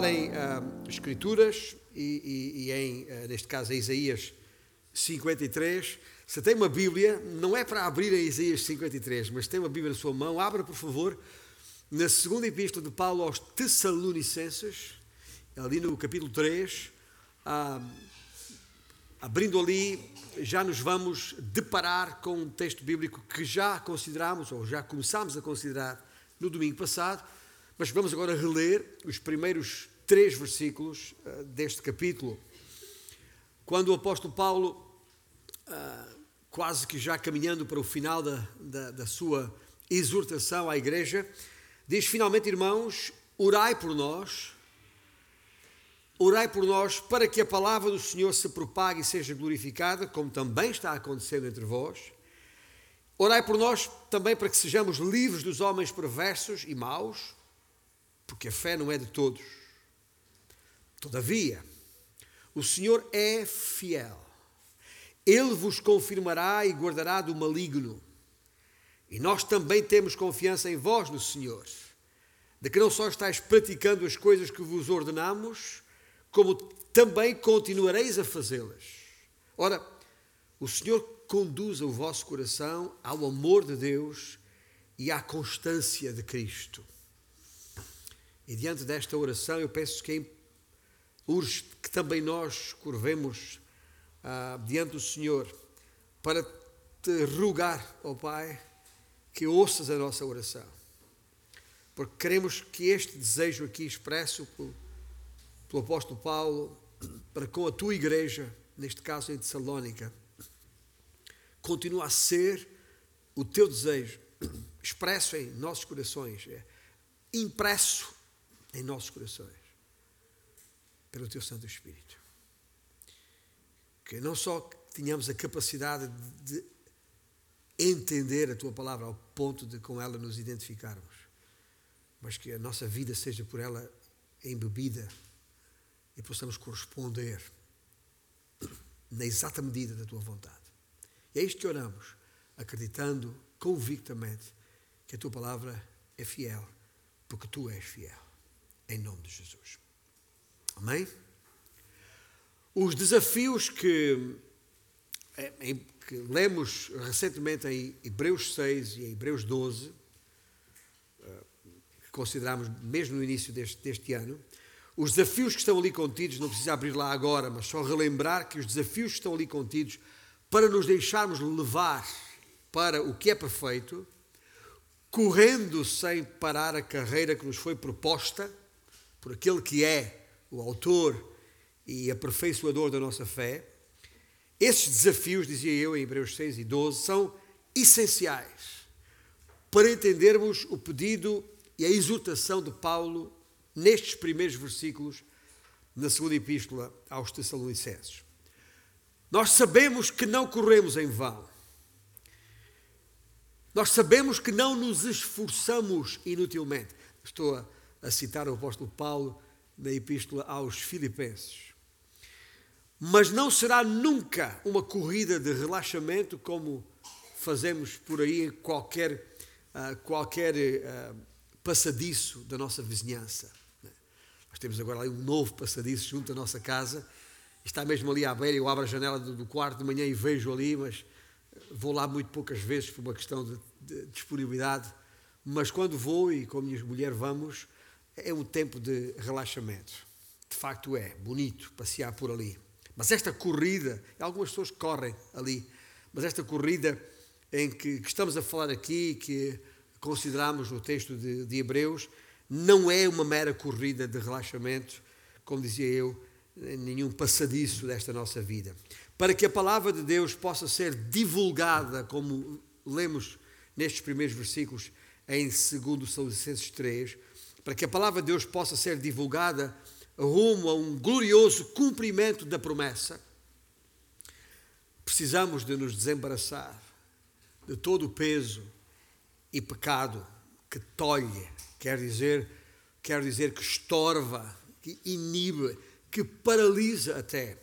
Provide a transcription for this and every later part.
falar em uh, Escrituras e, e, e em, uh, neste caso, Isaías 53. Se tem uma Bíblia, não é para abrir em Isaías 53, mas tem uma Bíblia na sua mão, abra por favor na segunda epístola de Paulo aos Tessalonicenses, ali no capítulo 3, ah, abrindo ali, já nos vamos deparar com um texto bíblico que já consideramos, ou já começámos a considerar no domingo passado, mas vamos agora reler os primeiros três versículos ah, deste capítulo. Quando o apóstolo Paulo ah, quase que já caminhando para o final da, da, da sua exortação à igreja, diz finalmente, irmãos, orai por nós, orai por nós para que a palavra do Senhor se propague e seja glorificada, como também está acontecendo entre vós. Orai por nós também para que sejamos livres dos homens perversos e maus, porque a fé não é de todos. Todavia, o Senhor é fiel ele vos confirmará e guardará do maligno. E nós também temos confiança em vós no Senhor, de que não só estáis praticando as coisas que vos ordenamos, como também continuareis a fazê-las. Ora, o Senhor conduza o vosso coração ao amor de Deus e à constância de Cristo. E diante desta oração, eu penso que urge que também nós curvemos ah, diante do Senhor para te rogar, ó oh Pai, que ouças a nossa oração. Porque queremos que este desejo aqui expresso pelo, pelo apóstolo Paulo, para com a tua igreja, neste caso em Tessalónica, continue a ser o teu desejo, expresso em nossos corações, é, impresso em nossos corações, pelo teu Santo Espírito que não só tenhamos a capacidade de entender a tua palavra ao ponto de com ela nos identificarmos, mas que a nossa vida seja por ela embebida e possamos corresponder na exata medida da tua vontade. E é isto que oramos, acreditando convictamente que a tua palavra é fiel, porque tu és fiel. Em nome de Jesus. Amém? Os desafios que, é, que lemos recentemente em Hebreus 6 e em Hebreus 12, eh, que consideramos mesmo no início deste, deste ano, os desafios que estão ali contidos, não precisa abrir lá agora, mas só relembrar que os desafios que estão ali contidos, para nos deixarmos levar para o que é perfeito, correndo sem parar a carreira que nos foi proposta por aquele que é o autor e aperfeiçoador da nossa fé, esses desafios, dizia eu em Hebreus 6 e 12, são essenciais para entendermos o pedido e a exortação de Paulo nestes primeiros versículos na segunda epístola aos Tessalonicenses. Nós sabemos que não corremos em vão. Nós sabemos que não nos esforçamos inutilmente. Estou a, a citar o apóstolo Paulo na epístola aos Filipenses. Mas não será nunca uma corrida de relaxamento como fazemos por aí em qualquer, uh, qualquer uh, passadiço da nossa vizinhança. Nós temos agora ali um novo passadiço junto à nossa casa, está mesmo ali à beira, eu abro a janela do, do quarto de manhã e vejo ali, mas vou lá muito poucas vezes por uma questão de, de disponibilidade, mas quando vou e com a minha mulher vamos, é um tempo de relaxamento. De facto é bonito passear por ali. Mas esta corrida, algumas pessoas correm ali, mas esta corrida em que, que estamos a falar aqui, que consideramos no texto de, de Hebreus, não é uma mera corrida de relaxamento, como dizia eu, nenhum passadiço desta nossa vida. Para que a palavra de Deus possa ser divulgada, como lemos nestes primeiros versículos em 2 Tessalonicenses 3, para que a palavra de Deus possa ser divulgada rumo a um glorioso cumprimento da promessa, precisamos de nos desembaraçar de todo o peso e pecado que tolhe, quer dizer, quer dizer que estorva, que inibe, que paralisa até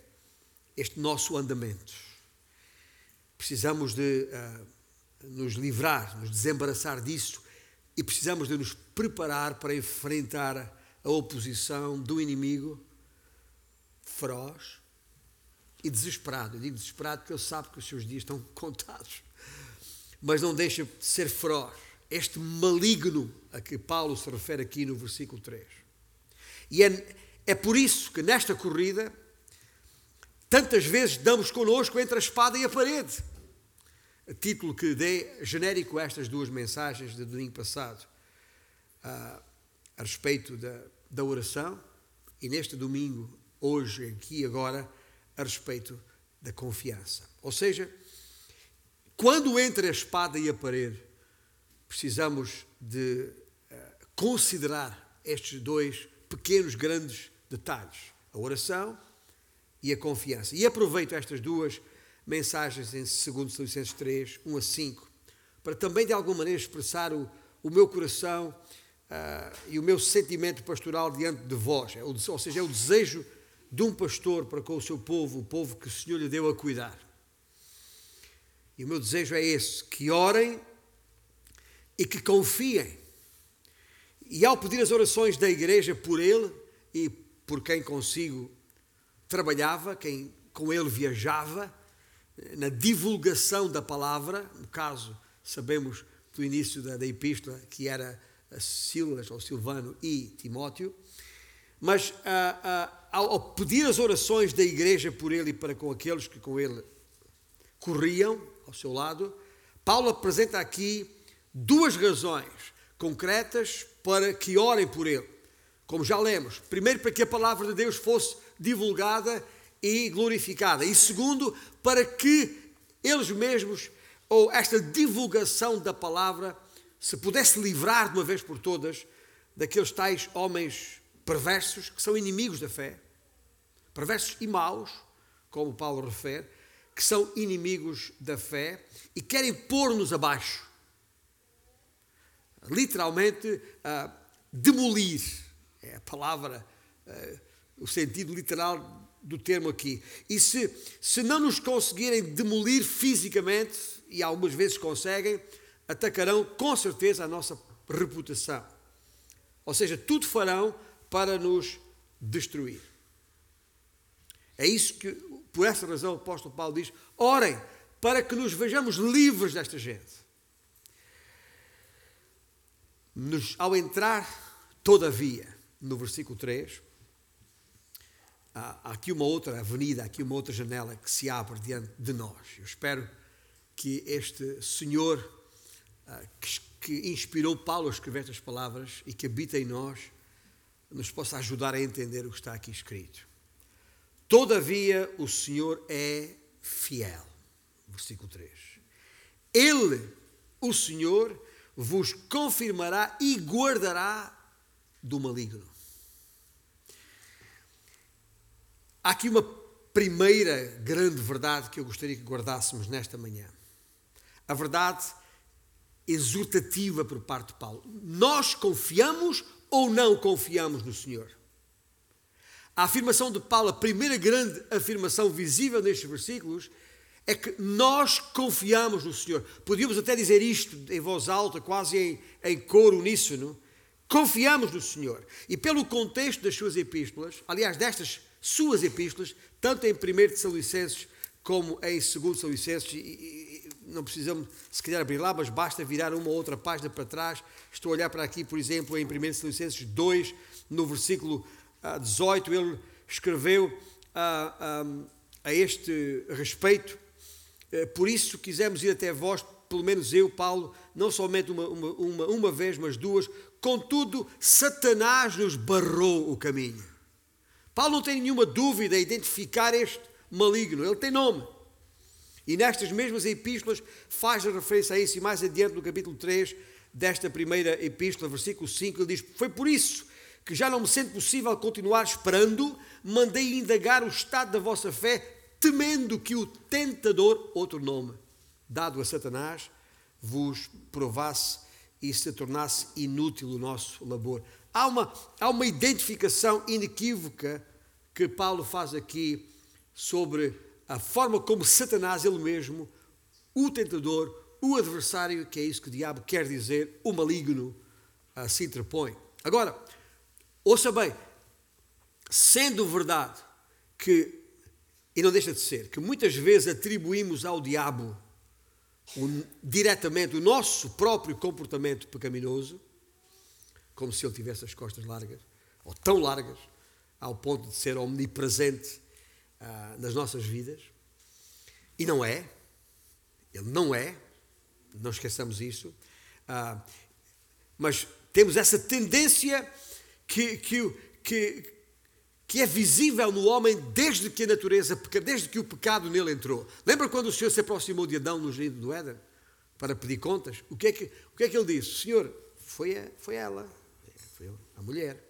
este nosso andamento. Precisamos de uh, nos livrar, nos desembaraçar disso e precisamos de nos preparar para enfrentar a oposição do inimigo feroz e desesperado. Eu digo desesperado porque ele sabe que os seus dias estão contados, mas não deixa de ser feroz. Este maligno a que Paulo se refere aqui no versículo 3. E é, é por isso que nesta corrida, tantas vezes damos connosco entre a espada e a parede. Título que dei genérico a estas duas mensagens de domingo passado, a, a respeito da, da oração, e neste domingo, hoje, aqui agora, a respeito da confiança. Ou seja, quando entre a espada e a parede, precisamos de uh, considerar estes dois pequenos, grandes detalhes: a oração e a confiança. E aproveito estas duas mensagens em 2 Licenses 3, 1 a 5, para também de alguma maneira expressar o, o meu coração uh, e o meu sentimento pastoral diante de vós, é ou seja, é o desejo de um pastor para com o seu povo, o povo que o Senhor lhe deu a cuidar. E o meu desejo é esse: que orem e que confiem. E ao pedir as orações da igreja por ele e por quem consigo trabalhava, quem com ele viajava, na divulgação da palavra, no caso, sabemos do início da, da epístola, que era Silas ou Silvano e Timóteo, mas ah, ah, ao, pedir as orações da igreja por ele e para com aqueles que com ele corriam ao seu lado, Paulo apresenta aqui duas razões concretas para que orem por ele. Como já lemos, primeiro para que a palavra de Deus fosse divulgada e glorificada, e segundo, para que eles mesmos, ou esta divulgação da palavra, se pudesse livrar de uma vez por todas daqueles tais homens perversos que são inimigos da fé, perversos e maus, como Paulo refere, que são inimigos da fé e querem pôr-nos abaixo. Literalmente, uh, demolir é a palavra, uh, o sentido literal do termo aqui. E se, se não nos conseguirem demolir fisicamente, e algumas vezes conseguem, atacarão com certeza a nossa reputação. Ou seja, tudo farão para nos destruir. É isso que, por essa razão, o apóstolo Paulo diz: orem para que nos vejamos livres desta gente. Nos, ao entrar, todavia, no versículo 3, há aqui uma outra avenida, aqui uma outra janela que se abre diante de nós. Eu espero que este Senhor ah, que inspirou Paulo a escrever estas palavras e que habita em nós, nos possa ajudar a entender o que está aqui escrito. Todavia o Senhor é fiel. Versículo 3. Ele, o Senhor, vos confirmará e guardará do maligno. Há aqui uma primeira grande verdade que eu gostaria que guardássemos nesta manhã. A verdade exortativa por parte de Paulo. Nós confiamos ou não confiamos no Senhor? A afirmação de Paulo, a primeira grande afirmação visível nestes versículos, é que nós confiamos no Senhor. Podíamos até dizer isto em voz alta, quase em, em coro uníssono. Confiamos no Senhor. E pelo contexto das suas epístolas, aliás, destas suas epístolas, tanto em 1 Tessalonicenses como em 2 Tessalonicenses, e, e, não precisamos se calhar abrir lá, mas basta virar uma ou outra página para trás. Estou a olhar para aqui, por exemplo, em 1 Tessalonicenses 2, no versículo 18, ah, ele escreveu a, ah, a, a este respeito. Eh, por isso quisemos ir até vós, pelo menos eu, Paulo, não somente uma, uma, uma, uma vez, mas duas. Contudo, Satanás nos barrou o caminho. Paulo não tem nenhuma dúvida em identificar este maligno, ele tem nome. E nestas mesmas epístolas faz a referência a isso, e mais adiante no capítulo 3 desta primeira epístola, versículo 5, ele diz: Foi por isso que já não me sendo possível continuar esperando, mandei indagar o estado da vossa fé, temendo que o tentador, outro nome dado a Satanás, vos provasse e se tornasse inútil o nosso labor. Há uma, há uma identificação inequívoca que Paulo faz aqui sobre a forma como Satanás, ele mesmo, o tentador, o adversário, que é isso que o diabo quer dizer, o maligno, se interpõe. Agora, ouça bem, sendo verdade que, e não deixa de ser, que muitas vezes atribuímos ao diabo o, diretamente o nosso próprio comportamento pecaminoso, como se ele tivesse as costas largas, ou tão largas, ao ponto de ser omnipresente ah, nas nossas vidas. E não é, ele não é, não esqueçamos isso, ah, mas temos essa tendência que, que, que, que é visível no homem desde que a natureza, desde que o pecado nele entrou. Lembra quando o Senhor se aproximou de Adão no jardim do Éden para pedir contas? O que é que, o que, é que ele disse? Senhor, foi, a, foi ela, a mulher,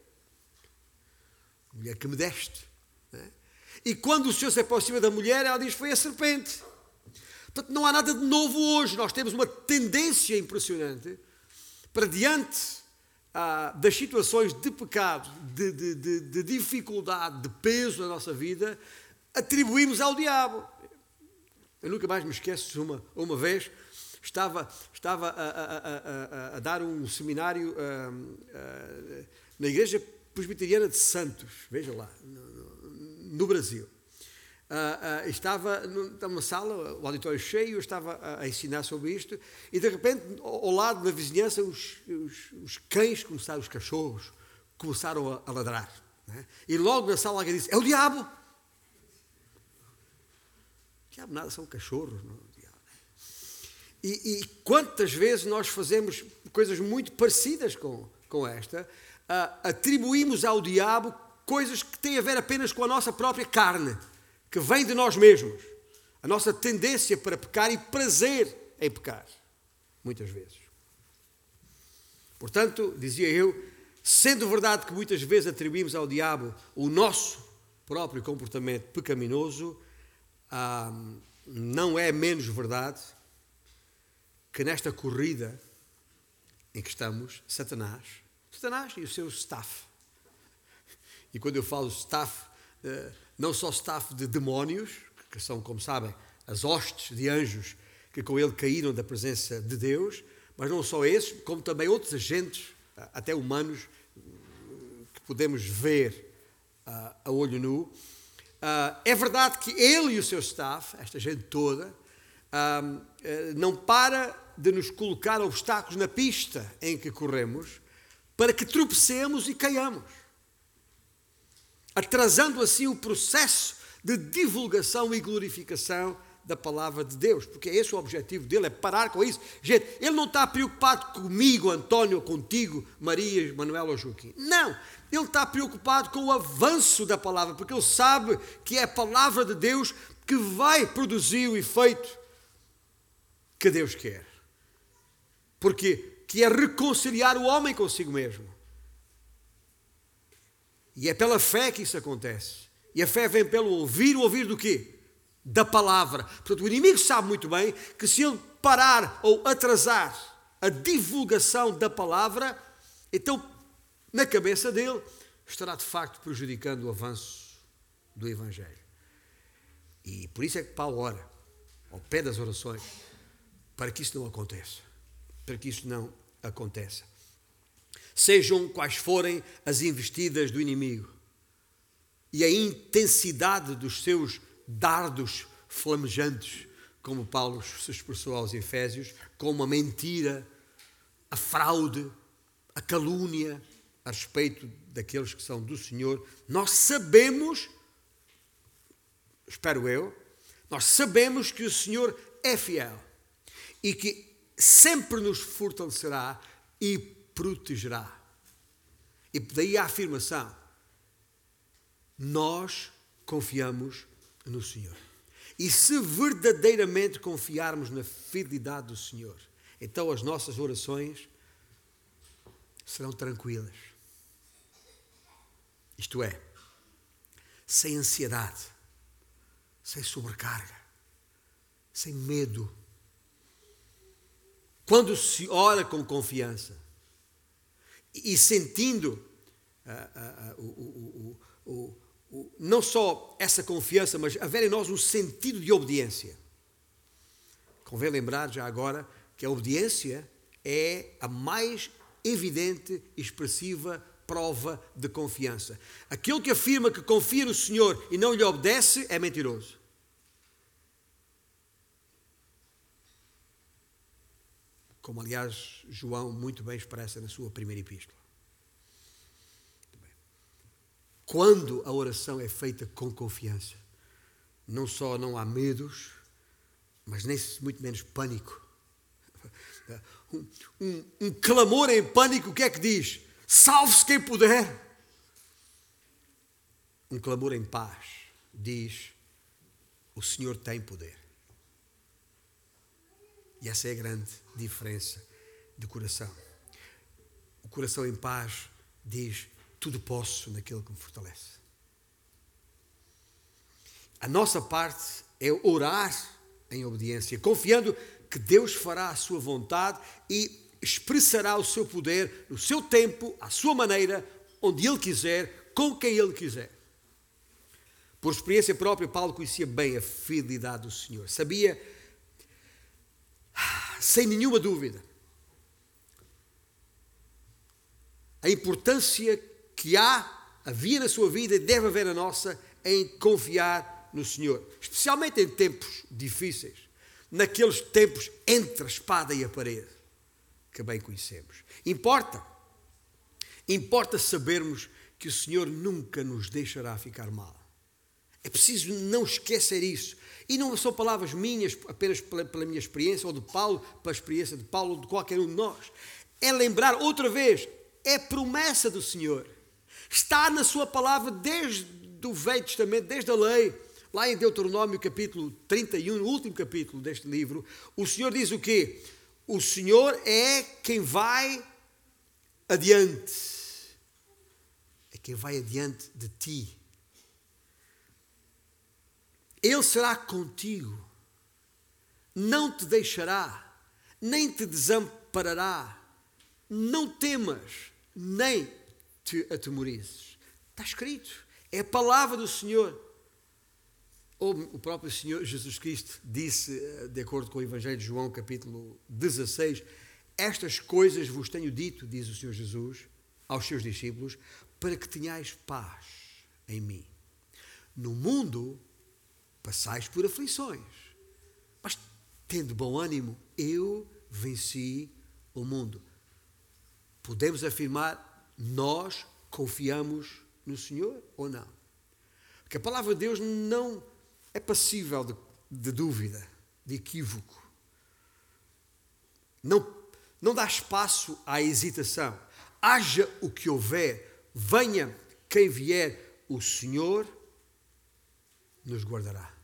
a mulher que me deste. Né? E quando o Senhor se aproxima da mulher, ela diz: Foi a serpente. Portanto, não há nada de novo hoje. Nós temos uma tendência impressionante para diante ah, das situações de pecado, de, de, de, de, dificuldade, de peso na nossa vida, atribuímos ao diabo. Eu nunca mais me esqueço uma, uma vez, estava, estava a, a, a, a dar um seminário ah, na igreja presbiteriana de Santos, veja lá, no, no Brasil. Uh, uh, estava numa sala, o auditório cheio, eu estava a, a, ensinar sobre isto, e de repente, ao, ao lado da vizinhança, os, os, os, cães começaram, os cachorros, começaram a, a ladrar. Né? E logo na sala alguém disse: É o diabo! O diabo nada, são cachorros. Não. E, e, quantas vezes nós fazemos coisas muito parecidas com, com esta, uh, atribuímos ao diabo coisas que têm a ver apenas com a nossa própria carne que vem de nós mesmos, a nossa tendência para pecar e prazer em pecar, muitas vezes. Portanto, dizia eu, sendo verdade que muitas vezes atribuímos ao diabo o nosso próprio comportamento pecaminoso, ah, não é menos verdade que nesta corrida em que estamos, Satanás, Satanás e o seu staff. E quando eu falo staff, uh, não só staff de demónios, que são, como sabem, as hostes de anjos que com ele caíram da presença de Deus, mas não só esses, como também outros agentes, até humanos, que podemos ver uh, a olho nu. Uh, é verdade que ele e o seu staff, esta gente toda, uh, não para de nos colocar obstáculos na pista em que corremos para que tropecemos e caiamos atrasando assim o processo de divulgação e glorificação da palavra de Deus, porque esse é o objetivo dele, é parar com isso. Gente, ele não está preocupado comigo, António, contigo, Maria, Manuel ou Joaquim. Não, ele está preocupado com o avanço da palavra, porque ele sabe que é a palavra de Deus que vai produzir o efeito que Deus quer. Porque que é reconciliar o homem consigo mesmo. E é pela fé que isso acontece. E a fé vem pelo ouvir, o ouvir do quê? Da palavra. Portanto, o inimigo sabe muito bem que se ele parar ou atrasar a divulgação da palavra, então, na cabeça dele, estará de facto prejudicando o avanço do Evangelho. E por isso é que Paulo ora, ao pé das orações, para que isso não aconteça. Para que isso não aconteça. Sejam quais forem as investidas do inimigo e a intensidade dos seus dardos flamejantes, como Paulo se expressou aos Efésios, como a mentira, a fraude, a calúnia a respeito daqueles que são do Senhor, nós sabemos, espero eu, nós sabemos que o Senhor é fiel e que sempre nos fortalecerá e protegerá. E daí a afirmação: nós confiamos no Senhor. E se verdadeiramente confiarmos na fidelidade do Senhor, então as nossas orações serão tranquilas. Isto é, sem ansiedade, sem sobrecarga, sem medo. Quando se ora com confiança, e sentindo uh, uh, uh, o, não só essa confiança, mas haver em nós um sentido de obediência. Convém lembrar já agora que a obediência é a mais evidente expressiva prova de confiança. Aquele que afirma que confia no Senhor e não lhe obedece é mentiroso. Como, aliás, João muito bem expressa na sua primeira epístola. Quando a oração é feita com confiança, não só não há medos, mas nem muito menos pânico. Um, um, um clamor em pânico, o que é que diz? Salve-se quem puder. Um clamor em paz diz: O Senhor tem poder. E essa é a grande diferença de coração. O coração em paz diz: Tudo posso naquele que me fortalece. A nossa parte é orar em obediência, confiando que Deus fará a sua vontade e expressará o seu poder no seu tempo, à sua maneira, onde Ele quiser, com quem Ele quiser. Por experiência própria, Paulo conhecia bem a fidelidade do Senhor. Sabia, sem nenhuma dúvida, a importância que há, havia na sua vida e deve haver na nossa, em confiar no Senhor. Especialmente em tempos difíceis. Naqueles tempos entre a espada e a parede que bem conhecemos. Importa, importa sabermos que o Senhor nunca nos deixará ficar mal. É preciso não esquecer isso. E não são palavras minhas, apenas pela, pela minha experiência, ou de Paulo, pela experiência de Paulo, ou de qualquer um de nós. É lembrar outra vez, é promessa do Senhor. Está na Sua palavra desde o Velho Testamento, desde a lei. Lá em Deuteronômio capítulo 31, no último capítulo deste livro, o Senhor diz o quê? O Senhor é quem vai adiante. É quem vai adiante de ti. Ele será contigo. Não te deixará, nem te desamparará. Não temas, nem te atemorizes. Está escrito. É a palavra do Senhor. O próprio Senhor Jesus Cristo disse, eh, de acordo com o Evangelho de João, capítulo 16, estas coisas vos tenho dito, diz o Senhor Jesus, aos seus discípulos, para que tenhais paz em mim. No mundo passais por aflições, mas tendo bom ânimo, eu venci o mundo. Podemos afirmar, nós confiamos no Senhor ou não? Porque a palavra de Deus não é passível de, de dúvida, de equívoco. Não, não dá espaço à hesitação. Haja o que houver, venha quem vier, o Senhor nos guardará.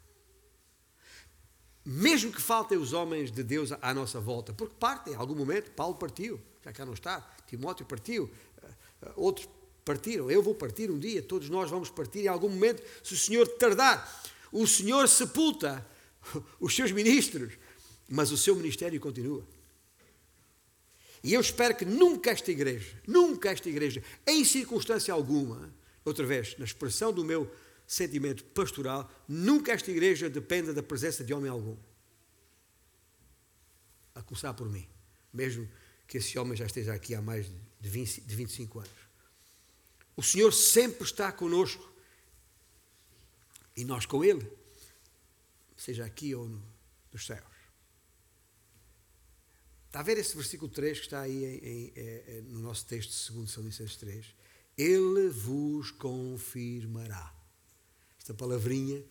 Mesmo que faltem os homens de Deus à nossa volta, porque partem, em algum momento, Paulo partiu, já cá não está, Timóteo partiu, eh, eh, outros partiram, eu vou partir um dia, todos nós vamos partir em algum momento, se o Senhor tardar o Senhor sepulta os seus ministros, mas o seu ministério continua. E eu espero que nunca esta igreja, nunca esta igreja, em circunstância alguma, outra vez, na expressão do meu sentimento pastoral, nunca esta igreja dependa da presença de homem algum. A começar por mim, mesmo que esse homem já esteja aqui há mais de, 20, de 25 anos. O Senhor sempre está conosco e nós com Ele, seja aqui ou no, nos céus. Está a ver esse versículo 3 que está aí em, em, é, é, no nosso texto de 2 São Licenses 3? Ele vos confirmará. Esta palavrinha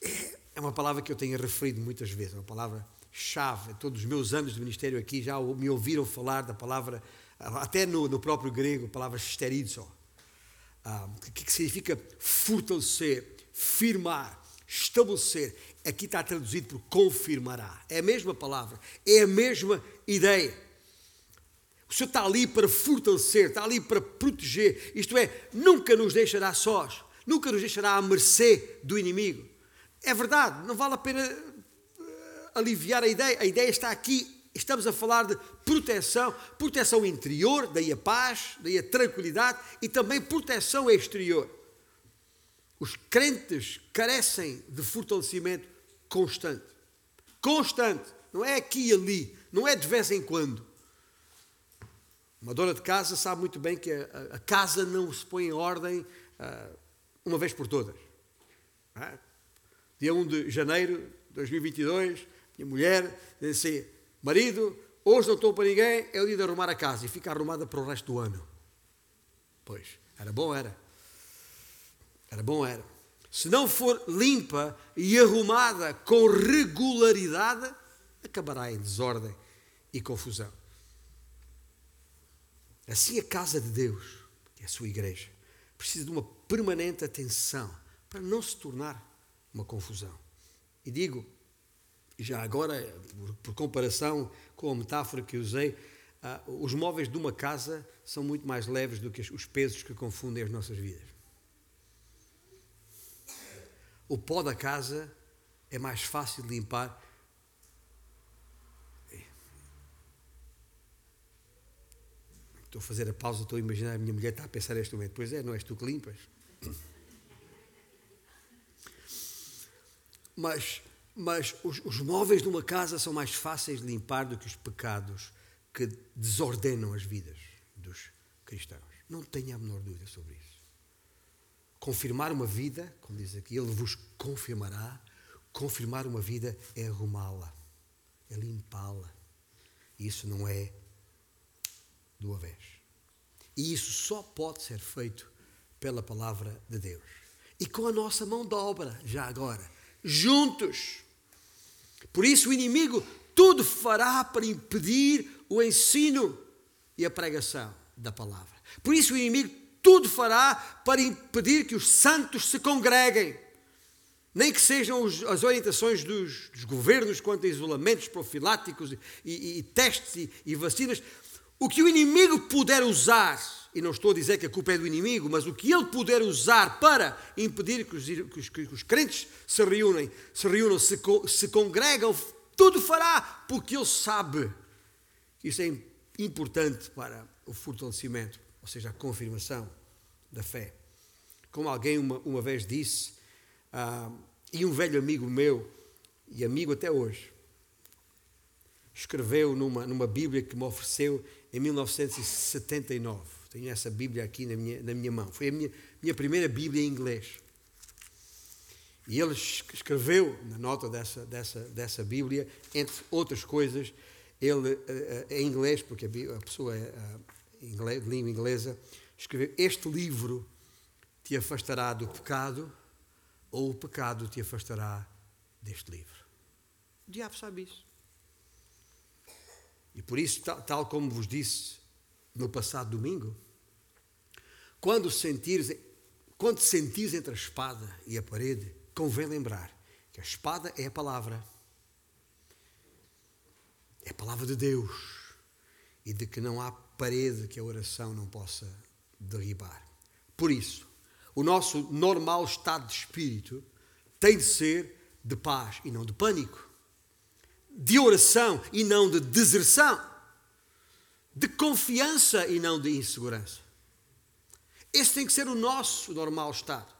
é, é uma palavra que eu tenho referido muitas vezes, uma palavra chave. Todos os meus anos de ministério aqui já me ouviram falar da palavra, até no, no próprio grego, a palavra sterizo, ah, que, que significa fortalecer, firmar, estabelecer. Aqui está traduzido por confirmará. É a mesma palavra, é a mesma ideia. O Senhor está ali para fortalecer, está ali para proteger. Isto é, nunca nos deixará sós, nunca nos deixará à mercê do inimigo. É verdade, não vale a pena eh, aliviar a ideia. A ideia está aqui. Estamos a falar de proteção, proteção interior, daí a paz, daí a tranquilidade e também proteção exterior. Os crentes carecem de fortalecimento constante. Constante. Não é aqui e ali. Não é de vez em quando. Uma dona de casa sabe muito bem que a, a casa não se põe em ordem uh, uma vez por todas. É? Dia 1 de janeiro de 2022, minha mulher diz assim: marido, hoje não estou para ninguém, é o dia de arrumar a casa e fica arrumada para o resto do ano. Pois, era bom, era. Era bom, era. Se não for limpa e arrumada com regularidade, acabará em desordem e confusão. Assim, a casa de Deus, que é a sua igreja, precisa de uma permanente atenção para não se tornar uma confusão. E digo, já agora, por, por comparação com a metáfora que usei, uh, os móveis de uma casa são muito mais leves do que os pesos que confundem as nossas vidas. O pó da casa é mais fácil de limpar Estou a fazer a pausa, estou a imaginar a minha mulher está a pensar neste momento. Pois é, não és tu que limpas. Mas, mas os, os móveis de uma casa são mais fáceis de limpar do que os pecados que desordenam as vidas dos cristãos. Não tenha a menor dúvida sobre isso. Confirmar uma vida, como diz aqui, Ele vos confirmará. Confirmar uma vida é arrumá-la, é limpá-la. Isso não é uma vez. E isso só pode ser feito pela palavra de Deus. E com a nossa mão de obra, já agora, juntos. Por isso o inimigo tudo fará para impedir o ensino e a pregação da palavra. Por isso o inimigo tudo fará para impedir que os santos se congreguem. Nem que sejam as orientações dos, dos governos quanto a isolamentos profiláticos e, e, e testes e, e vacinas, o que o inimigo puder usar, e não estou a dizer que a culpa é do inimigo, mas o que ele puder usar para impedir que os, que os, que os crentes se reúnem, se reúnam, se, se congregam, tudo fará, porque ele sabe isso é importante para o fortalecimento, ou seja, a confirmação da fé. Como alguém uma, uma vez disse, uh, e um velho amigo meu, e amigo até hoje, escreveu numa, numa Bíblia que me ofereceu em 1979. Tenho essa Bíblia aqui na minha, na minha mão. Foi a minha, minha primeira Bíblia em inglês. E ele escreveu na nota dessa, dessa, dessa Bíblia, entre outras coisas, ele, eh, eh, em inglês, porque a pessoa é inglês, de língua inglesa, escreveu: Este livro te afastará do pecado, ou o pecado te afastará deste livro. O diabo sabe isso. E por isso, tal, tal como vos disse no passado domingo, quando sentires, quando sentires entre a espada e a parede, convém lembrar que a espada é a palavra. É a palavra de Deus. E de que não há parede que a oração não possa derribar. Por isso, o nosso normal estado de espírito tem de ser de paz e não de pânico de oração e não de deserção, de confiança e não de insegurança. Esse tem que ser o nosso normal estado.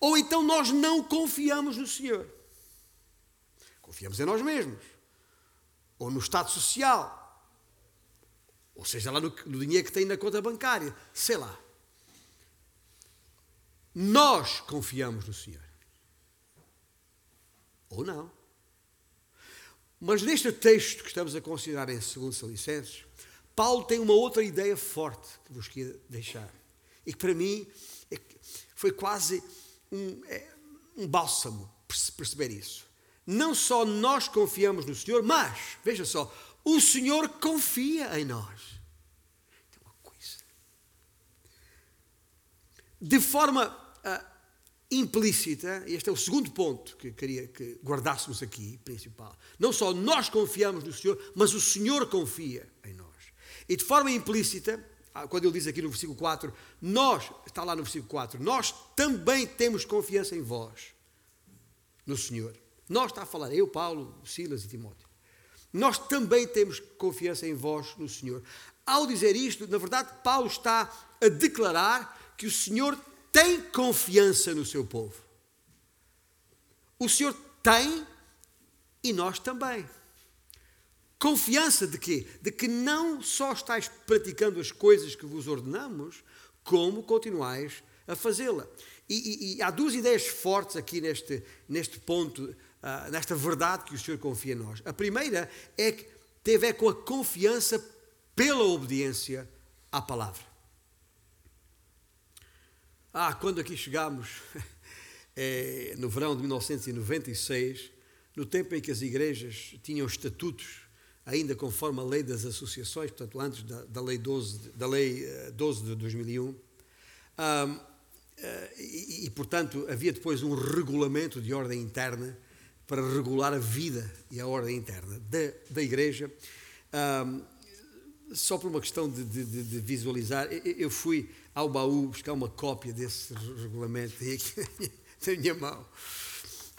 Ou então nós não confiamos no Senhor. Confiamos em nós mesmos. Ou no estado social. Ou seja, lá no, no dinheiro que tem na conta bancária. Sei lá. Nós confiamos no Senhor. Ou não. Mas neste texto que estamos a considerar em 2 Licenses, Paulo tem uma outra ideia forte que vos queria deixar. E que para mim é foi quase um, é, um bálsamo perceber isso. Não só nós confiamos no Senhor, mas, veja só, o Senhor confia em nós. Tem uma coisa. De forma uh, implícita, este é o segundo ponto que queria que guardássemos aqui, principal. Não só nós confiamos no Senhor, mas o Senhor confia em. E de forma implícita, ah, quando ele diz aqui no versículo 4, nós, está lá no versículo 4, nós também temos confiança em vós, no Senhor. Nós está a falar, eu, Paulo, Silas e Timóteo. Nós também temos confiança em vós, no Senhor. Ao dizer isto, na verdade, Paulo está a declarar que o Senhor tem confiança no seu povo. O Senhor tem e nós também. Confiança de quê? De que não só estáis praticando as coisas que vos ordenamos, como continuais a fazê-la. E, e, e, há duas ideias fortes aqui neste, neste ponto, uh, nesta verdade que o Senhor confia em nós. A primeira é que tem a ver com a confiança pela obediência à palavra. Ah, quando aqui chegámos, é, no verão de 1996, no tempo em que as igrejas tinham estatutos ainda conforme a lei das associações, portanto, antes da, da lei 12, da lei eh, 12 de 2001. Um, eh, e, e, portanto, havia depois um regulamento de ordem interna para regular a vida e a ordem interna da, da Igreja. Só por uma questão de, de, de, visualizar, eu fui ao baú buscar uma cópia desse regulamento, aqui na minha mão.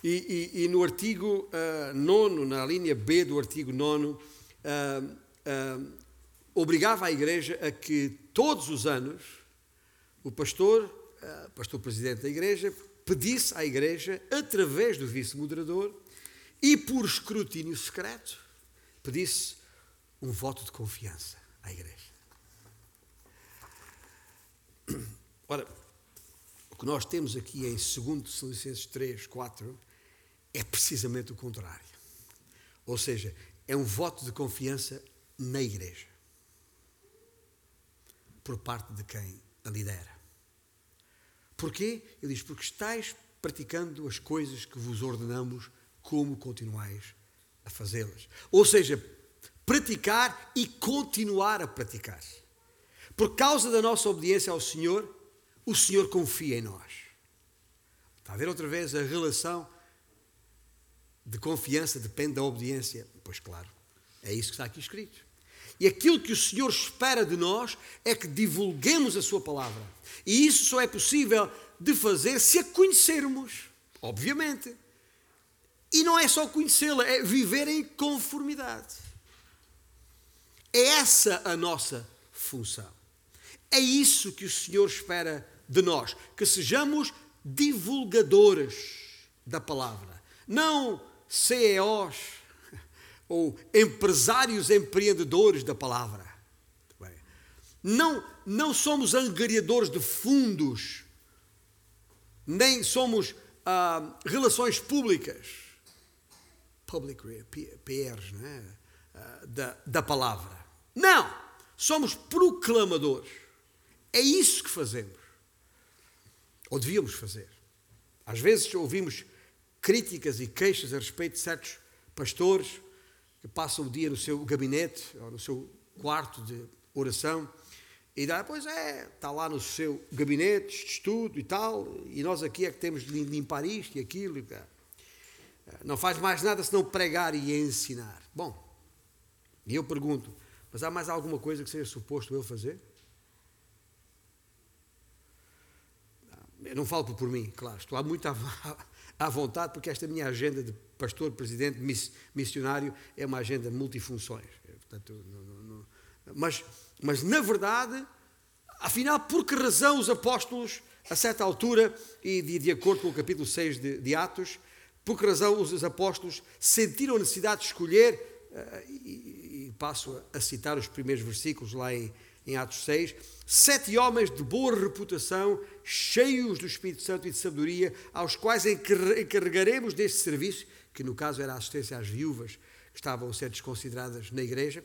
E, e, e no artigo ah, uh, 9, na linha B do artigo 9, ah, ah, obrigava a igreja a que todos os anos o pastor, ah, pastor presidente da igreja, pedisse à igreja, através do vice-moderador e por escrutínio secreto, pedisse um voto de confiança à igreja. Ora, o que nós temos aqui em 2 Tessalonicenses 3, 4 é precisamente o contrário. Ou seja, é um voto de confiança na Igreja, por parte de quem a lidera. Porquê? Ele diz: Porque estáis praticando as coisas que vos ordenamos, como continuais a fazê-las. Ou seja, praticar e continuar a praticar. Por causa da nossa obediência ao Senhor, o Senhor confia em nós. Está a ver outra vez a relação de confiança depende da obediência. Pois claro, é isso que está aqui escrito. E aquilo que o Senhor espera de nós é que divulguemos a Sua palavra. E isso só é possível de fazer se a conhecermos, obviamente. E não é só conhecê-la, é viver em conformidade. É essa a nossa função. É isso que o Senhor espera de nós, que sejamos divulgadores da palavra, não CEOs ou empresários empreendedores da palavra. Não, não somos angariadores de fundos, nem somos ah, relações públicas, public PRs, né? Ah, da, da palavra. Não! Somos proclamadores. É isso que fazemos. Ou devíamos fazer. Às vezes ouvimos críticas e queixas a respeito de certos pastores que passam o dia no seu gabinete ou no seu quarto de oração e dá, pois é, está lá no seu gabinete de estudo e tal, e nós aqui é que temos de limpar isto e aquilo. Não faz mais nada senão pregar e ensinar. Bom, e eu pergunto, mas há mais alguma coisa que seja suposto eu fazer? Eu não falo por mim, claro, estou muito à vontade, porque esta minha agenda de pastor, presidente, missionário é uma agenda multifunções. Portanto, não, não, não. Mas, mas, na verdade, afinal, por que razão os apóstolos, a certa altura, e de, de acordo com o capítulo 6 de, de, Atos, por que razão os, os apóstolos sentiram a necessidade de escolher, uh, e, e, passo a, a citar os primeiros versículos lá em, em Atos 6, sete homens de boa reputação, cheios do Espírito Santo e de sabedoria, aos quais encarregaremos deste serviço, que no caso era a assistência às viúvas que estavam a ser desconsideradas na igreja.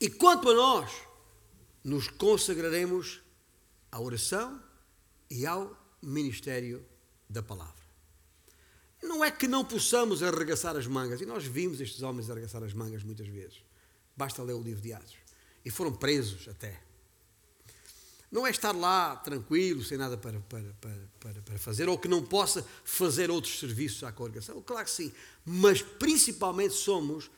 E quanto a nós, nos consagraremos à oração e ao ministério da palavra. Não é que não possamos arregaçar as mangas, e nós vimos estes homens arregaçar as mangas muitas vezes. Basta ler o livro de Atos e foram presos até. Não é estar lá tranquilo, sem nada para, para, para, para, fazer, ou que não possa fazer outros serviços à congregação. Claro que sim, mas principalmente somos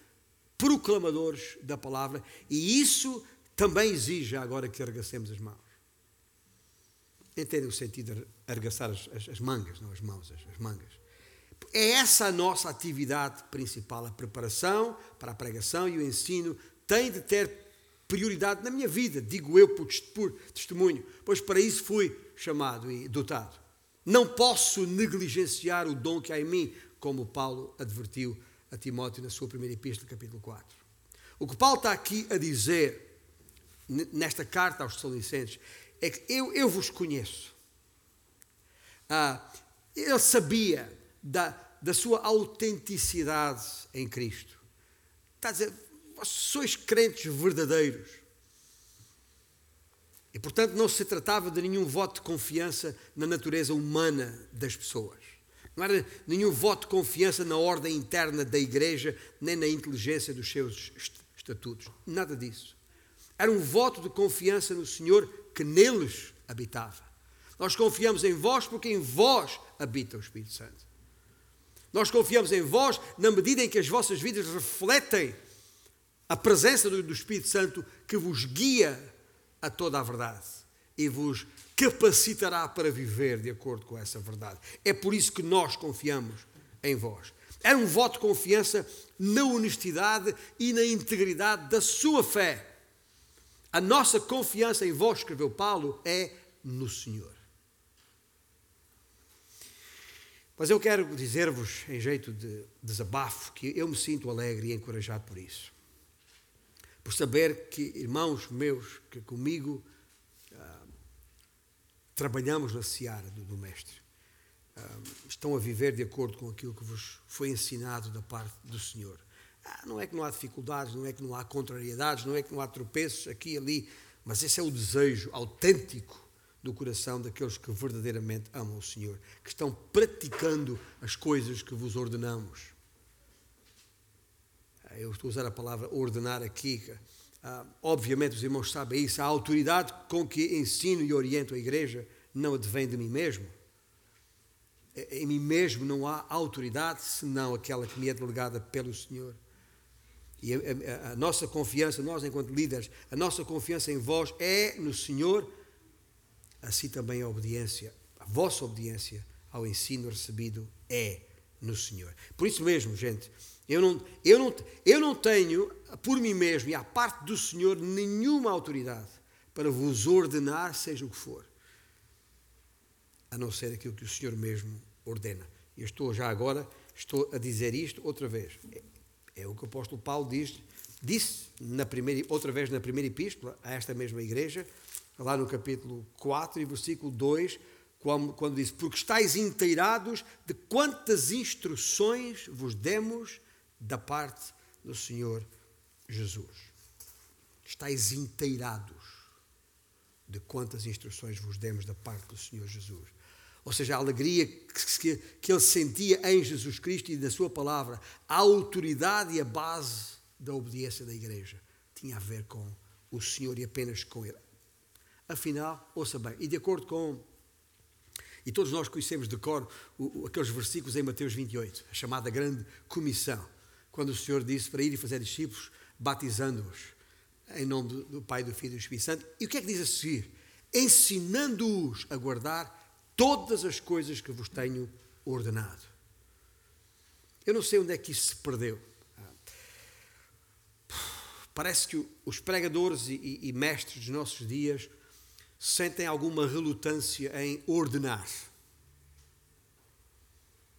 proclamadores da palavra e isso também exige agora que arregacemos as mãos. Entendem o sentido de arregaçar as, as, as mangas, não as mãos, as, as mangas. É essa a nossa atividade principal, a preparação para a pregação e o ensino tem de ter prioridade na minha vida, digo eu por, testemunho, pois para isso fui chamado e dotado. Não posso negligenciar o dom que há em mim, como Paulo advertiu a Timóteo na sua primeira epístola, capítulo 4. O que Paulo está aqui a dizer, nesta carta aos Tessalonicenses, é que eu, eu vos conheço. Ah, ele sabia da, da sua autenticidade em Cristo. Está a dizer, vós sois crentes verdadeiros. E, portanto, não se tratava de nenhum voto de confiança na natureza humana das pessoas. Não era nenhum voto de confiança na ordem interna da igreja, nem na inteligência dos seus estatutos. Nada disso. Era um voto de confiança no Senhor que neles habitava. Nós confiamos em vós porque em vós habita o Espírito Santo. Nós confiamos em vós na medida em que as vossas vidas refletem a presença do Espírito Santo que vos guia a toda a verdade e vos capacitará para viver de acordo com essa verdade. É por isso que nós confiamos em vós. Era um voto de confiança na honestidade e na integridade da sua fé. A nossa confiança em vós, escreveu Paulo, é no Senhor. Mas eu quero dizer-vos, em jeito de desabafo, que eu me sinto alegre e encorajado por isso. Por saber que irmãos meus que comigo ah, trabalhamos na seara do, do Mestre ah, estão a viver de acordo com aquilo que vos foi ensinado da parte do Senhor. Ah, não é que não há dificuldades, não é que não há contrariedades, não é que não há tropeços aqui e ali, mas esse é o desejo autêntico do coração daqueles que verdadeiramente amam o Senhor, que estão praticando as coisas que vos ordenamos. Eu estou a usar a palavra ordenar aqui. Ah, obviamente os irmãos sabem isso. A autoridade com que ensino e oriento a igreja não advém de mim mesmo. Em mim mesmo não há autoridade senão aquela que me é delegada pelo Senhor. E a, a, a nossa confiança, nós enquanto líderes, a nossa confiança em vós é no Senhor assim também a obediência, a vossa obediência ao ensino recebido é no Senhor. Por isso mesmo, gente, eu não, eu não, eu não tenho, por mim mesmo e à parte do Senhor, nenhuma autoridade para vos ordenar, seja o que for, a não ser aquilo que o Senhor mesmo ordena. Eu estou já agora, estou a dizer isto outra vez. É, é o que o apóstolo Paulo diz, disse na primeira, outra vez na primeira epístola a esta mesma igreja, lá no capítulo 4 e versículo 2, quando, quando Porque estáis inteirados de quantas instruções vos demos da parte do Senhor Jesus. Estáis inteirados de quantas instruções vos demos da parte do Senhor Jesus. Ou seja, a alegria que, que ele sentia em Jesus Cristo e da Sua palavra, a autoridade e a base da obediência da igreja tinha a ver com o Senhor e apenas com Ele. Afinal, ouça bem, e de acordo com. E todos nós conhecemos de cor aqueles versículos em Mateus 28, a chamada Grande Comissão, quando o Senhor disse para ir e fazer discípulos, batizando-os em nome do, Pai, do Filho e do Espírito Santo. E o que é que diz a seguir? Ensinando-os a guardar todas as coisas que vos tenho ordenado. Eu não sei onde é que isso se perdeu. Parece que os pregadores e, e mestres dos nossos dias sentem alguma relutância em ordenar,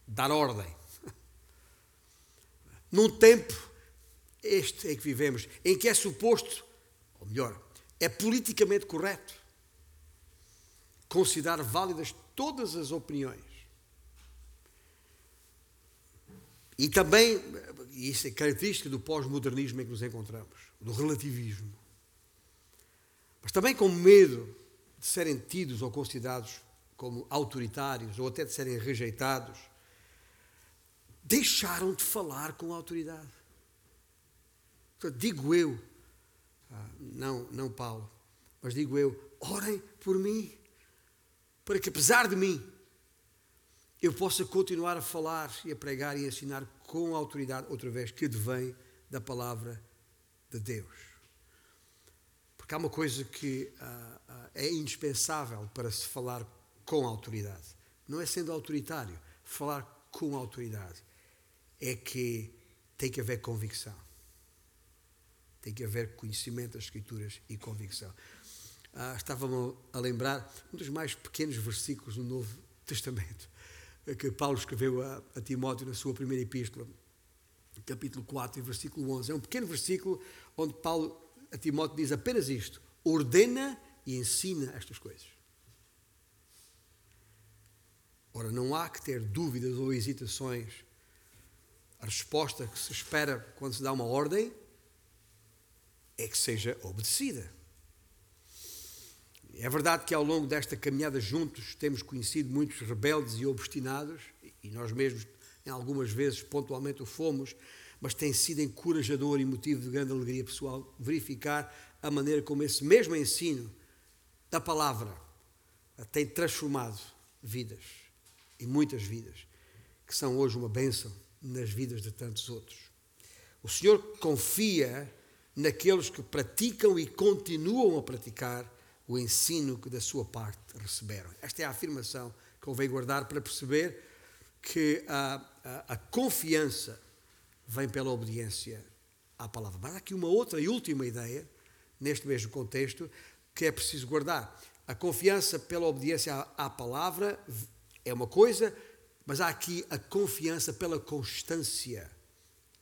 dar ordem. Num tempo, este em que vivemos, em que é suposto, ou melhor, é politicamente correto considerar válidas todas as opiniões. E também, isso é característica do pós-modernismo em que nos encontramos, do relativismo. Mas também com medo de serem tidos ou considerados como autoritários ou até de serem rejeitados, deixaram de falar com autoridade. Portanto, digo eu, ah, não, não Paulo, mas digo eu, orem por mim, para que apesar de mim, eu possa continuar a falar e a pregar e a ensinar com autoridade, outra vez, que advém da palavra de Deus. Porque há uma coisa que ah, ah, é indispensável para se falar com autoridade. Não é sendo autoritário, falar com autoridade. É que tem que haver convicção. Tem que haver conhecimento das Escrituras e convicção. Ah, Estava-me a lembrar um dos mais pequenos versículos do Novo Testamento que Paulo escreveu a, a Timóteo na sua primeira epístola. capítulo 4 e versículo 11. É um pequeno versículo onde Paulo a Timóteo diz apenas isto: ordena e ensina estas coisas. Ora, não há que ter dúvidas ou hesitações. A resposta que se espera quando se dá uma ordem é que seja obedecida. É verdade que ao longo desta caminhada juntos temos conhecido muitos rebeldes e obstinados, e nós mesmos, em algumas vezes, pontualmente o fomos, mas tem sido encorajador e motivo de grande alegria pessoal verificar a maneira como esse mesmo ensino da palavra tem transformado vidas, e muitas vidas, que são hoje uma bênção nas vidas de tantos outros. O Senhor confia naqueles que praticam e continuam a praticar o ensino que da sua parte receberam. Esta é a afirmação que convém guardar para perceber que a, a, a confiança vem pela obediência à palavra. Mas há aqui uma outra e última ideia, neste mesmo contexto, que é preciso guardar. A confiança pela obediência à, à palavra é uma coisa, mas há aqui a confiança pela constância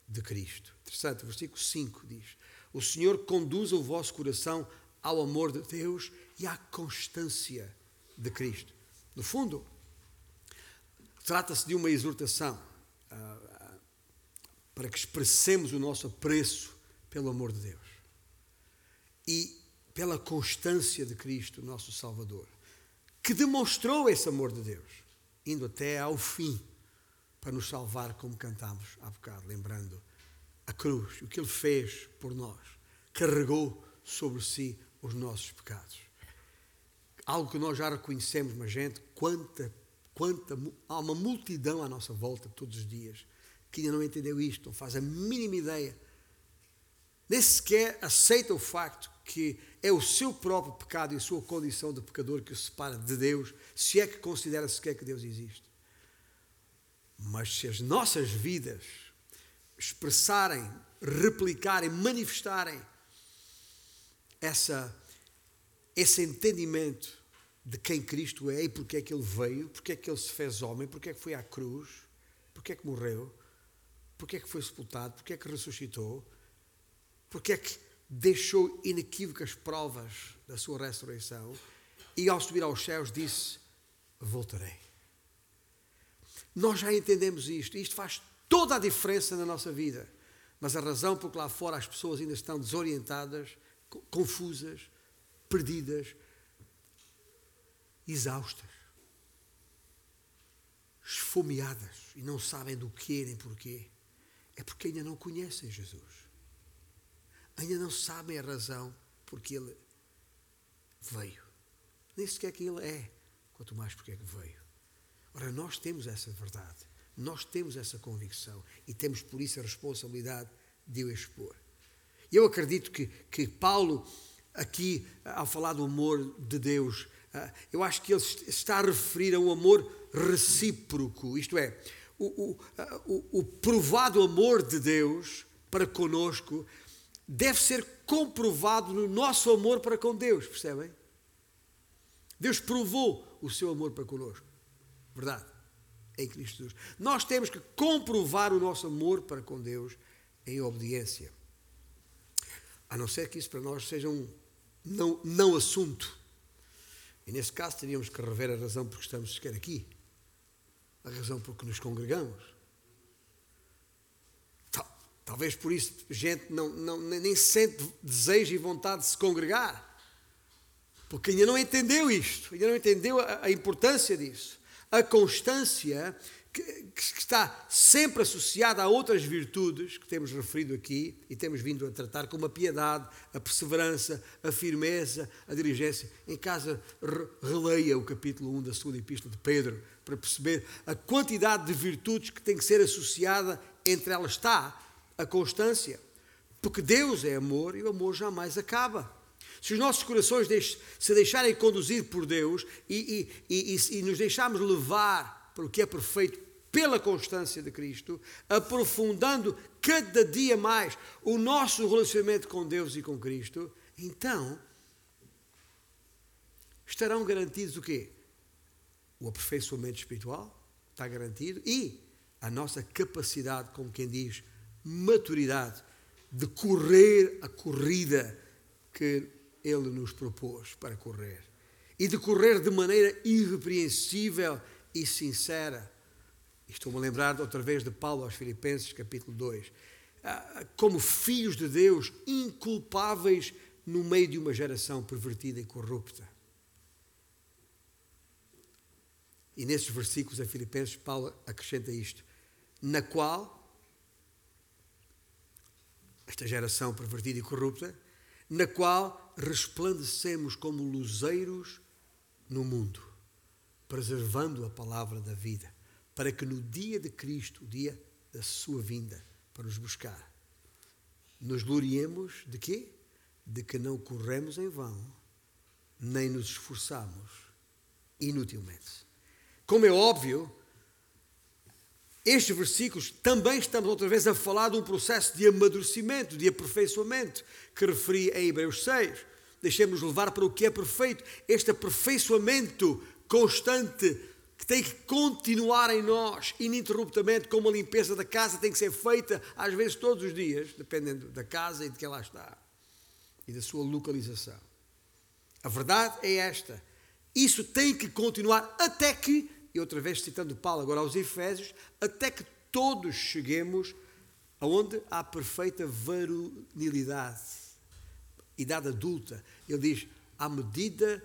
de Cristo. Interessante, o versículo 5 diz: O Senhor conduz o vosso coração ao amor de Deus e à constância de Cristo. No fundo, trata-se de uma exortação uh, para que expressemos o nosso apreço pelo amor de Deus e pela constância de Cristo, nosso Salvador, que demonstrou esse amor de Deus, indo até ao fim para nos salvar, como cantámos há bocado, lembrando a cruz, o que Ele fez por nós, carregou sobre si os nossos pecados. Algo que nós já reconhecemos, mas gente, quanta, quanta, há uma multidão à nossa volta todos os dias que ainda não entendeu isto, não faz a mínima ideia, nem sequer aceita o facto que é o seu próprio pecado e a sua condição de pecador que o separa de Deus, se é que considera sequer que Deus existe. Mas se as nossas vidas expressarem, replicarem, manifestarem essa, esse entendimento de quem Cristo é e porque é que Ele veio, porque é que Ele se fez homem, porque é que foi à cruz, porque é que morreu, porque é que foi sepultado, porque é que ressuscitou, porque é que deixou inequívocas provas da sua ressurreição e ao subir aos céus disse: Voltarei. Nós já entendemos isto, isto faz toda a diferença na nossa vida. Mas a razão por que lá fora as pessoas ainda estão desorientadas confusas, perdidas, exaustas, esfomeadas e não sabem do que nem porquê, é porque ainda não conhecem Jesus. Ainda não sabem a razão porque Ele veio. Nem sequer que Ele é, quanto mais porque é que veio. Ora, nós temos essa verdade, nós temos essa convicção e temos por isso a responsabilidade de o expor. Eu acredito que, que Paulo, aqui, ao falar do amor de Deus, ah, eu acho que ele está a referir a um amor recíproco, isto é, o, o, ah, o, o provado amor de Deus para conosco deve ser comprovado no nosso amor para com Deus, percebem? Deus provou o seu amor para conosco, verdade? Em Cristo Jesus. Nós temos que comprovar o nosso amor para com Deus em obediência. A não ser que isso para nós seja um não, não assunto. E nesse caso teríamos que rever a razão por que estamos sequer aqui. A razão por que nos congregamos. Tal, talvez por isso gente não, não, nem sente desejo e vontade de se congregar. Porque ainda não entendeu isto, ainda não entendeu a, a importância disso. A constância que, que está sempre associada a outras virtudes que temos referido aqui e temos vindo a tratar, como a piedade, a perseverança, a firmeza, a diligência. Em casa, releia o capítulo 1 da segunda epístola de Pedro para perceber a quantidade de virtudes que tem que ser associada, entre elas está a constância. Porque Deus é amor e o amor jamais acaba. Se os nossos corações se deixarem conduzir por Deus e, e, e, e nos deixarmos levar pelo que é perfeito pela constância de Cristo, aprofundando cada dia mais o nosso relacionamento com Deus e com Cristo, então estarão garantidos o quê? O aperfeiçoamento espiritual está garantido e a nossa capacidade, como quem diz, maturidade de correr a corrida que Ele nos propôs para correr. E de correr de maneira irrepreensível e sincera. Estou-me a lembrar outra vez de Paulo aos Filipenses, capítulo 2. Ah, como filhos de Deus, inculpáveis no meio de uma geração pervertida e corrupta. E nesses versículos a Filipenses, Paulo acrescenta isto: na qual esta geração pervertida e corrupta, na qual resplandecemos como luzeiros no mundo, preservando a palavra da vida, para que no dia de Cristo, o dia da sua vinda, para nos buscar, nos gloriemos de quê? De que não corremos em vão, nem nos esforçamos inutilmente. Como é óbvio, estes versículos também estamos outra vez a falar de um processo de amadurecimento, de aperfeiçoamento, que referi em Hebreus 6. Deixemos levar para o que é perfeito, este aperfeiçoamento constante que tem que continuar em nós, ininterruptamente, como a limpeza da casa tem que ser feita, às vezes todos os dias, dependendo da casa e de quem lá está e da sua localização. A verdade é esta: isso tem que continuar até que e outra vez citando Paulo agora aos Efésios, até que todos cheguemos aonde há perfeita varonilidade, idade adulta. Ele diz, à medida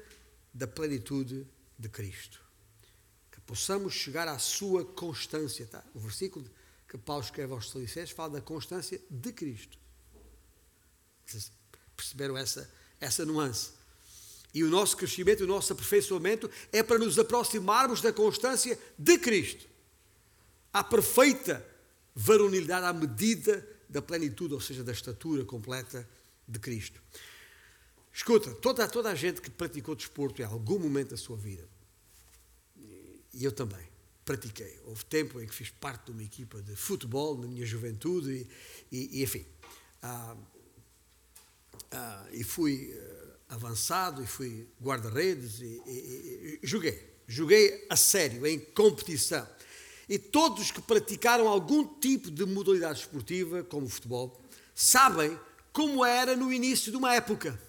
da plenitude de Cristo. Que possamos chegar à sua constância. Tá? O versículo que Paulo escreve aos Filipenses fala da constância de Cristo. Vocês perceberam essa, essa nuance? E o nosso crescimento, o nosso aperfeiçoamento é para nos aproximarmos da constância de Cristo. A perfeita varonilidade à medida da plenitude, ou seja, da estatura completa de Cristo. Escuta, toda, toda a gente que praticou desporto em algum momento da sua vida, e eu também, pratiquei. Houve tempo em que fiz parte de uma equipa de futebol na minha juventude e, e, e enfim. Ah, ah, e fui avançado e fui guarda-redes e, e, e, joguei. Joguei a sério, em competição. E todos que praticaram algum tipo de modalidade esportiva, como futebol, sabem como era no início de uma época.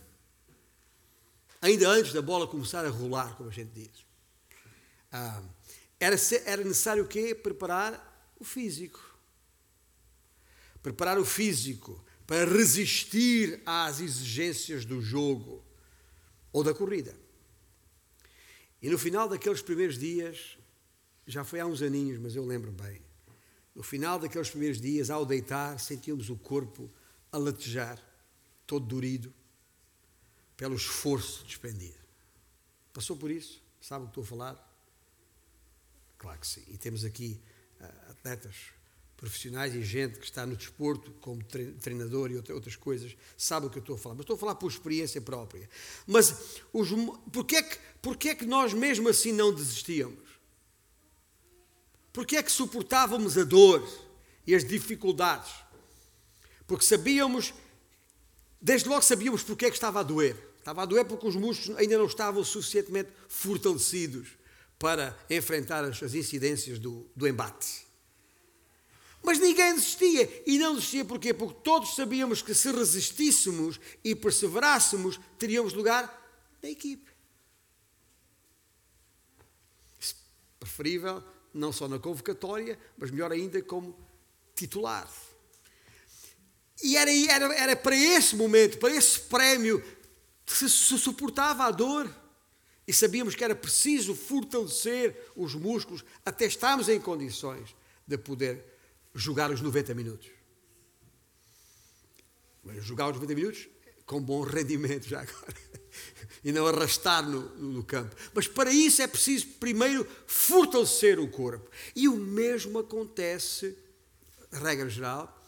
Ainda antes da bola começar a rolar, como a gente diz. Ah, era, era necessário o quê? Preparar o físico. Preparar o físico para resistir às exigências do jogo ou da corrida. E no final daqueles primeiros dias, já foi há uns aninhos, mas eu lembro bem, no final daqueles primeiros dias, ao deitar, sentíamos o corpo a latejar, todo dorido, pelo esforço despendido. Passou por isso? Sabe o que estou a falar? Claro que sim. E temos aqui uh, atletas profissionais e gente que está no desporto, como treinador e outras coisas, sabe o que eu estou a falar. Mas estou a falar por experiência própria. Mas os, porquê, é que, porquê é que nós mesmo assim não desistíamos? Porquê é que suportávamos a dor e as dificuldades? Porque sabíamos, desde logo sabíamos porquê é que estava a doer. Estava a doer porque os músculos ainda não estavam suficientemente fortalecidos para enfrentar as incidências do, do embate. Mas ninguém desistia. E não desistia porquê? Porque todos sabíamos que se resistíssemos e perseverássemos, teríamos lugar na equipe. Preferível, não só na convocatória, mas melhor ainda como titular. E era, era, era para esse momento, para esse prémio, que se, se suportava a dor. E sabíamos que era preciso fortalecer os músculos até estarmos em condições de poder jogar os 90 minutos. Mas jogar os 90 minutos com bom rendimento já agora. E não arrastar no, no, campo. Mas para isso é preciso primeiro fortalecer o corpo. E o mesmo acontece, regra geral,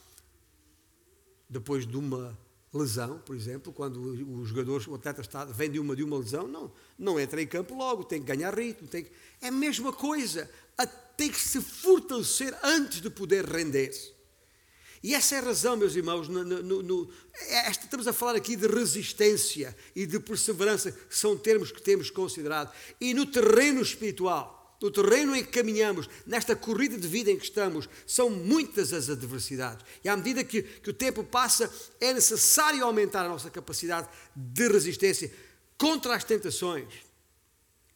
depois de uma lesão, por exemplo, quando o jogador, o atleta está, vem de uma, de uma lesão, não, não entra em campo logo, tem que ganhar ritmo. Tem que, é a mesma coisa tem que se fortalecer antes de poder render. E essa é a razão, meus irmãos, no, no, no, é estamos a falar aqui de resistência e de perseverança, que são termos que temos considerado. E no terreno espiritual, do terreno em que caminhamos, nesta corrida de vida em que estamos, são muitas as adversidades. E à medida que, que o tempo passa, é necessário aumentar a nossa capacidade de resistência contra as tentações,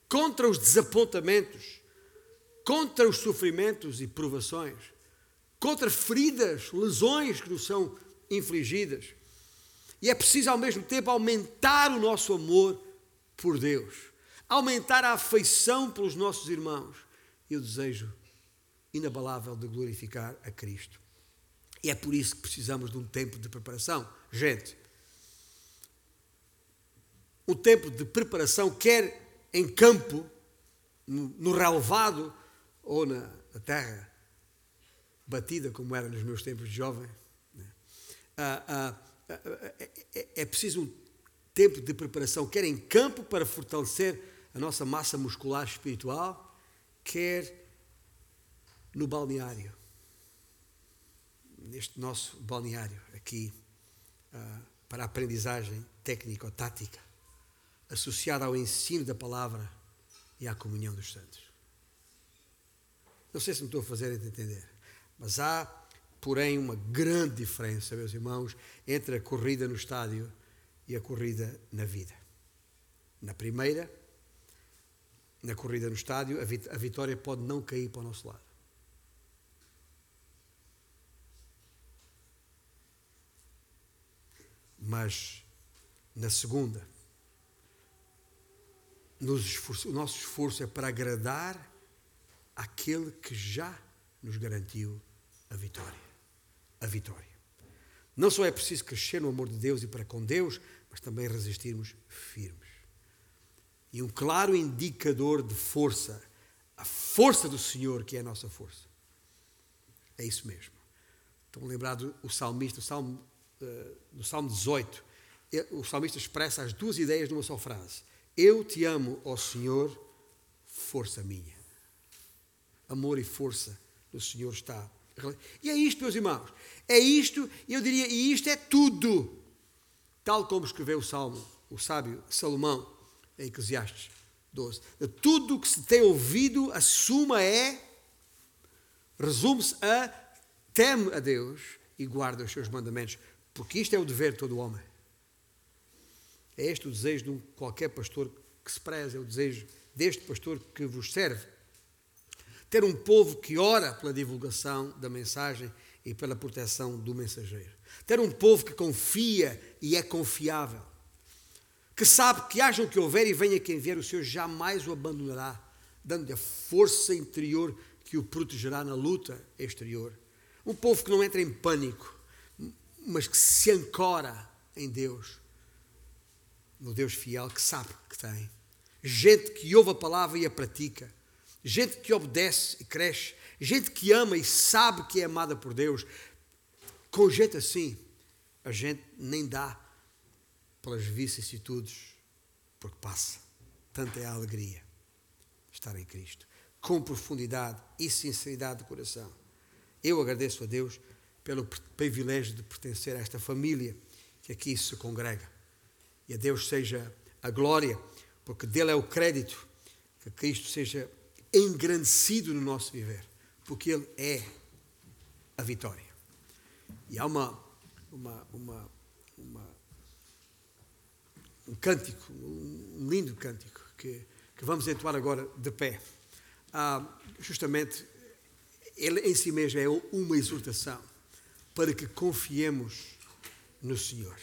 contra os desapontamentos, contra os sofrimentos e provações, contra feridas, lesões que nos são infligidas. E é preciso, ao mesmo tempo, aumentar o nosso amor por Deus aumentar a afeição pelos nossos irmãos e o desejo inabalável de glorificar a Cristo. E é por isso que precisamos de um tempo de preparação. Gente, um tempo de preparação, quer em campo, no, relevado ou na, na, terra batida, como era nos meus tempos de jovem. Né? Ah, ah, ah, é, é, é preciso um tempo de preparação, quer em campo para fortalecer a nossa massa muscular espiritual, quer no balneário. Neste nosso balneário, aqui, uh, para a aprendizagem técnica ou tática, associada ao ensino da palavra e à comunhão dos santos. Não sei se me estou a fazer entender, mas há, porém, uma grande diferença, meus irmãos, entre a corrida no estádio e a corrida na vida. Na primeira, na corrida no estádio, a vitória pode não cair para o nosso lado. Mas na segunda, esforço, o nosso esforço é para agradar aquele que já nos garantiu a vitória. A vitória. Não só é preciso crescer no amor de Deus e para com Deus, mas também resistirmos firmes e um claro indicador de força, a força do Senhor que é a nossa força. É isso mesmo. Estão lembrados o salmista, o salmo, uh, no Salmo 18, o salmista expressa as duas ideias numa só frase. Eu te amo, ó Senhor, força minha. Amor e força do Senhor está. E é isto, meus irmãos. É isto, eu diria, e isto é tudo. Tal como escreveu o Salmo, o sábio Salomão em Eclesiastes 12. De tudo o que se tem ouvido, a suma é, resume-se a teme a Deus e guarda os seus mandamentos, porque isto é o dever de todo homem. É este o desejo de qualquer pastor que se preze, é o desejo deste pastor que vos serve. Ter um povo que ora pela divulgação da mensagem e pela proteção do mensageiro. Ter um povo que confia e é confiável que sabe que haja o que houver e venha quem vier, o Senhor jamais o abandonará, dando-lhe a força interior que o protegerá na luta exterior. Um povo que não entra em pânico, mas que se ancora em Deus, no Deus fiel que sabe que tem. Gente que ouve a palavra e a pratica, gente que obedece e cresce, gente que ama e sabe que é amada por Deus. Com gente assim, a gente nem dá pelas vicissitudes, porque passa. Tanta é a alegria estar em Cristo, com profundidade e sinceridade de coração. Eu agradeço a Deus pelo privilégio de pertencer a esta família que aqui se congrega. E a Deus seja a glória, porque dele é o crédito, que Cristo seja engrandecido no nosso viver, porque Ele é a vitória. E há uma, uma, uma, uma um cântico, um lindo cântico, que, que vamos entoar agora de pé. Ah, justamente, ele em si mesmo é uma exortação para que confiemos no Senhor.